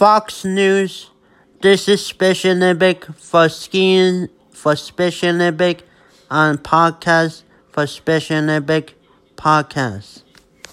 Fox News. This is Special Olympic for skiing for Special Olympic on podcast for Special Olympic podcast.